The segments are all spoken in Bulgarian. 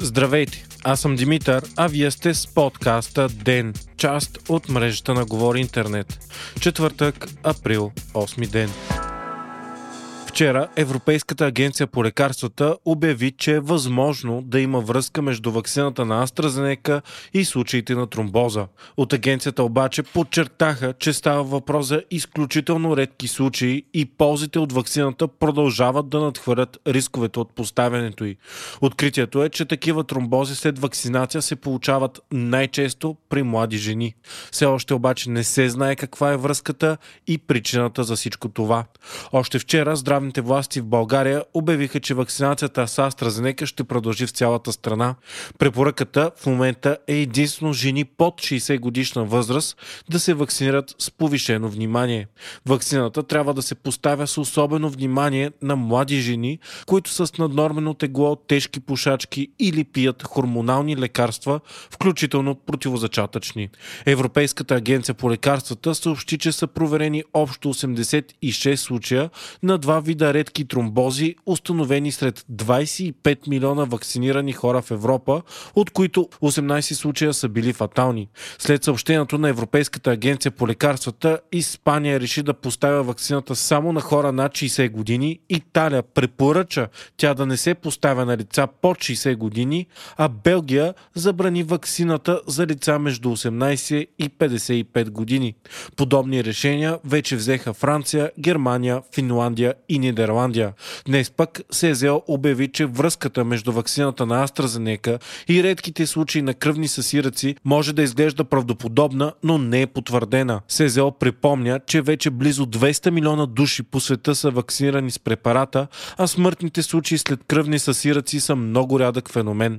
Здравейте, аз съм Димитър, а вие сте с подкаста ДЕН, част от мрежата на Говори Интернет. Четвъртък, април, 8 ден. Вчера Европейската агенция по лекарствата обяви, че е възможно да има връзка между вакцината на AstraZeneca и случаите на тромбоза. От агенцията обаче подчертаха, че става въпрос за изключително редки случаи и ползите от вакцината продължават да надхвърлят рисковете от поставянето й. Откритието е, че такива тромбози след вакцинация се получават най-често при млади жени. Все още обаче не се знае каква е връзката и причината за всичко това. Още вчера здраве здравните власти в България обявиха, че вакцинацията с AstraZeneca ще продължи в цялата страна. Препоръката в момента е единствено жени под 60 годишна възраст да се вакцинират с повишено внимание. Вакцината трябва да се поставя с особено внимание на млади жени, които са с наднормено тегло, тежки пушачки или пият хормонални лекарства, включително противозачатъчни. Европейската агенция по лекарствата съобщи, че са проверени общо 86 случая на два вида вида редки тромбози, установени сред 25 милиона вакцинирани хора в Европа, от които 18 случая са били фатални. След съобщението на Европейската агенция по лекарствата, Испания реши да поставя вакцината само на хора над 60 години, Италия препоръча тя да не се поставя на лица под 60 години, а Белгия забрани вакцината за лица между 18 и 55 години. Подобни решения вече взеха Франция, Германия, Финландия и Нидерландия. Днес пък СЕЗЕО обяви, че връзката между вакцината на AstraZeneca и редките случаи на кръвни съсираци може да изглежда правдоподобна, но не е потвърдена. СЕЗЕО припомня, че вече близо 200 милиона души по света са вакцинирани с препарата, а смъртните случаи след кръвни съсираци са много рядък феномен.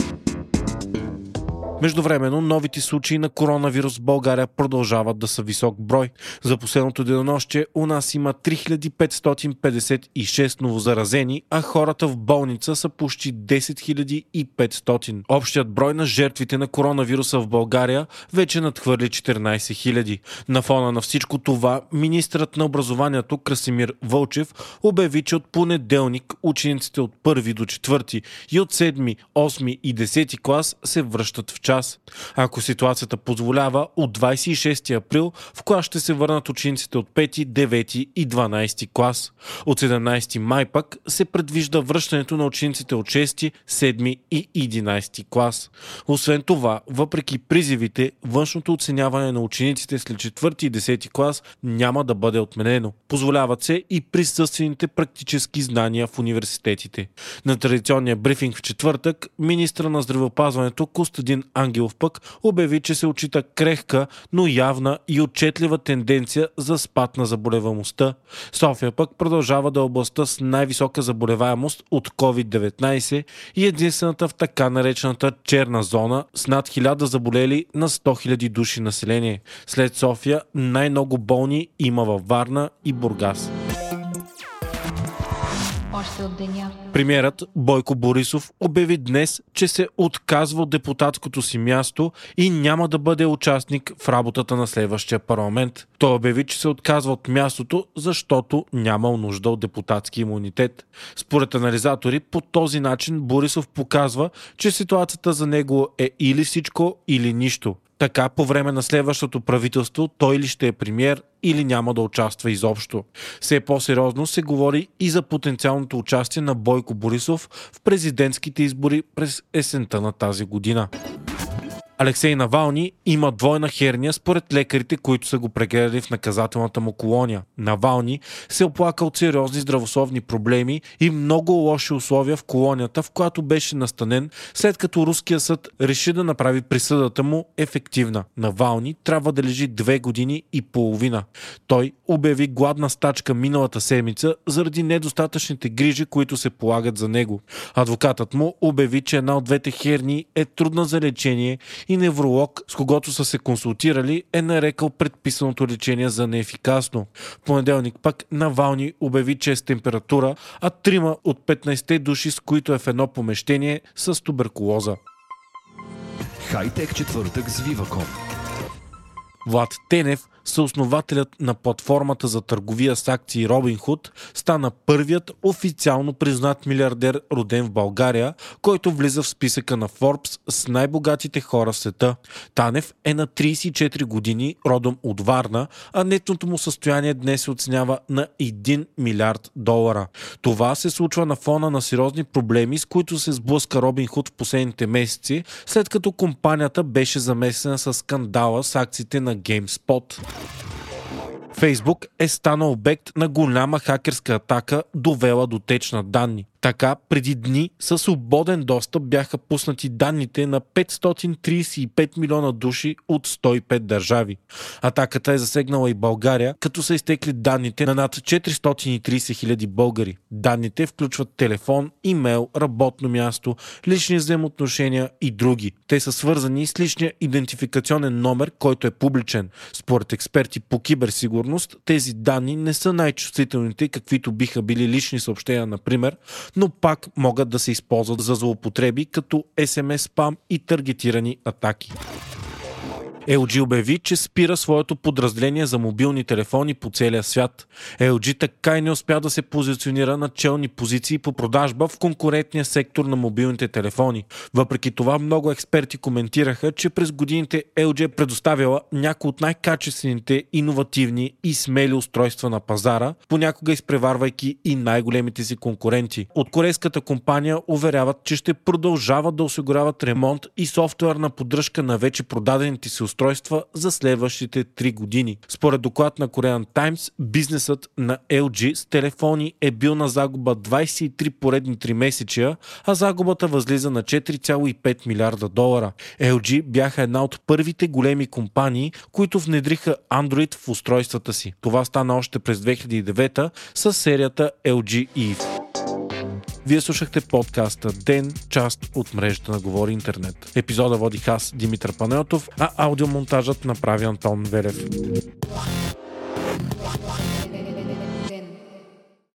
Междувременно, новите случаи на коронавирус в България продължават да са висок брой. За последното денонощие у нас има 3556 новозаразени, а хората в болница са почти 10 500. Общият брой на жертвите на коронавируса в България вече надхвърли 14 000. На фона на всичко това, министрът на образованието Красимир Вълчев обяви, че от понеделник учениците от 1 до 4 и от 7, 8 и 10 клас се връщат в час. Ако ситуацията позволява, от 26 април в клас ще се върнат учениците от 5, 9 и 12 клас. От 17 май пък се предвижда връщането на учениците от 6, 7 и 11 клас. Освен това, въпреки призивите, външното оценяване на учениците след 4 и 10 клас няма да бъде отменено. Позволяват се и присъствените практически знания в университетите. На традиционния брифинг в четвъртък, министра на здравеопазването Костадин Ангелов пък обяви, че се очита крехка, но явна и отчетлива тенденция за спад на заболеваемостта. София пък продължава да е областта с най-висока заболеваемост от COVID-19 и единствената в така наречената черна зона с над 1000 заболели на 100 000 души население. След София най-много болни има във Варна и Бургас още от деня. Премьерът Бойко Борисов обяви днес, че се отказва от депутатското си място и няма да бъде участник в работата на следващия парламент. Той обяви, че се отказва от мястото, защото нямал нужда от депутатски имунитет. Според анализатори, по този начин Борисов показва, че ситуацията за него е или всичко, или нищо. Така по време на следващото правителство той ли ще е премьер или няма да участва изобщо. Все по-сериозно се говори и за потенциалното участие на Бойко Борисов в президентските избори през есента на тази година. Алексей Навални има двойна херния според лекарите, които са го прегледали в наказателната му колония. Навални се оплака от сериозни здравословни проблеми и много лоши условия в колонията, в която беше настанен, след като руския съд реши да направи присъдата му ефективна. Навални трябва да лежи две години и половина. Той обяви гладна стачка миналата седмица заради недостатъчните грижи, които се полагат за него. Адвокатът му обяви, че една от двете херни е трудна за лечение и невролог, с когото са се консултирали, е нарекал предписаното лечение за неефикасно. В понеделник пък Навални обяви, че е с температура, а трима от 15 души, с които е в едно помещение, с туберкулоза. Хайтек четвъртък с Viva.com Влад Тенев съоснователят на платформата за търговия с акции Robinhood, стана първият официално признат милиардер роден в България, който влиза в списъка на Forbes с най-богатите хора в света. Танев е на 34 години, родом от Варна, а нетното му състояние днес се оценява на 1 милиард долара. Това се случва на фона на сериозни проблеми, с които се сблъска Робин Худ в последните месеци, след като компанията беше замесена с скандала с акциите на GameSpot. Фейсбук е станал обект на голяма хакерска атака, довела до теч на данни. Така, преди дни със свободен достъп бяха пуснати данните на 535 милиона души от 105 държави. Атаката е засегнала и България, като са изтекли данните на над 430 хиляди българи. Данните включват телефон, имейл, работно място, лични взаимоотношения и други. Те са свързани с личния идентификационен номер, който е публичен. Според експерти по киберсигурност, тези данни не са най-чувствителните, каквито биха били лични съобщения, например, но пак могат да се използват за злоупотреби като SMS спам и таргетирани атаки. LG обяви, че спира своето подразделение за мобилни телефони по целия свят. LG така и не успя да се позиционира на челни позиции по продажба в конкурентния сектор на мобилните телефони. Въпреки това, много експерти коментираха, че през годините LG е предоставила някои от най-качествените, иновативни и смели устройства на пазара, понякога изпреварвайки и най-големите си конкуренти. От корейската компания уверяват, че ще продължават да осигуряват ремонт и софтуерна поддръжка на вече продадените си устройства устройства за следващите 3 години. Според доклад на Korean Times, бизнесът на LG с телефони е бил на загуба 23 поредни 3 месечия, а загубата възлиза на 4,5 милиарда долара. LG бяха една от първите големи компании, които внедриха Android в устройствата си. Това стана още през 2009 с серията LG Eve. Вие слушахте подкаста Ден, част от мрежата на Говори Интернет. Епизода водих аз, Димитър Панеотов, а аудиомонтажът направи Антон Велев.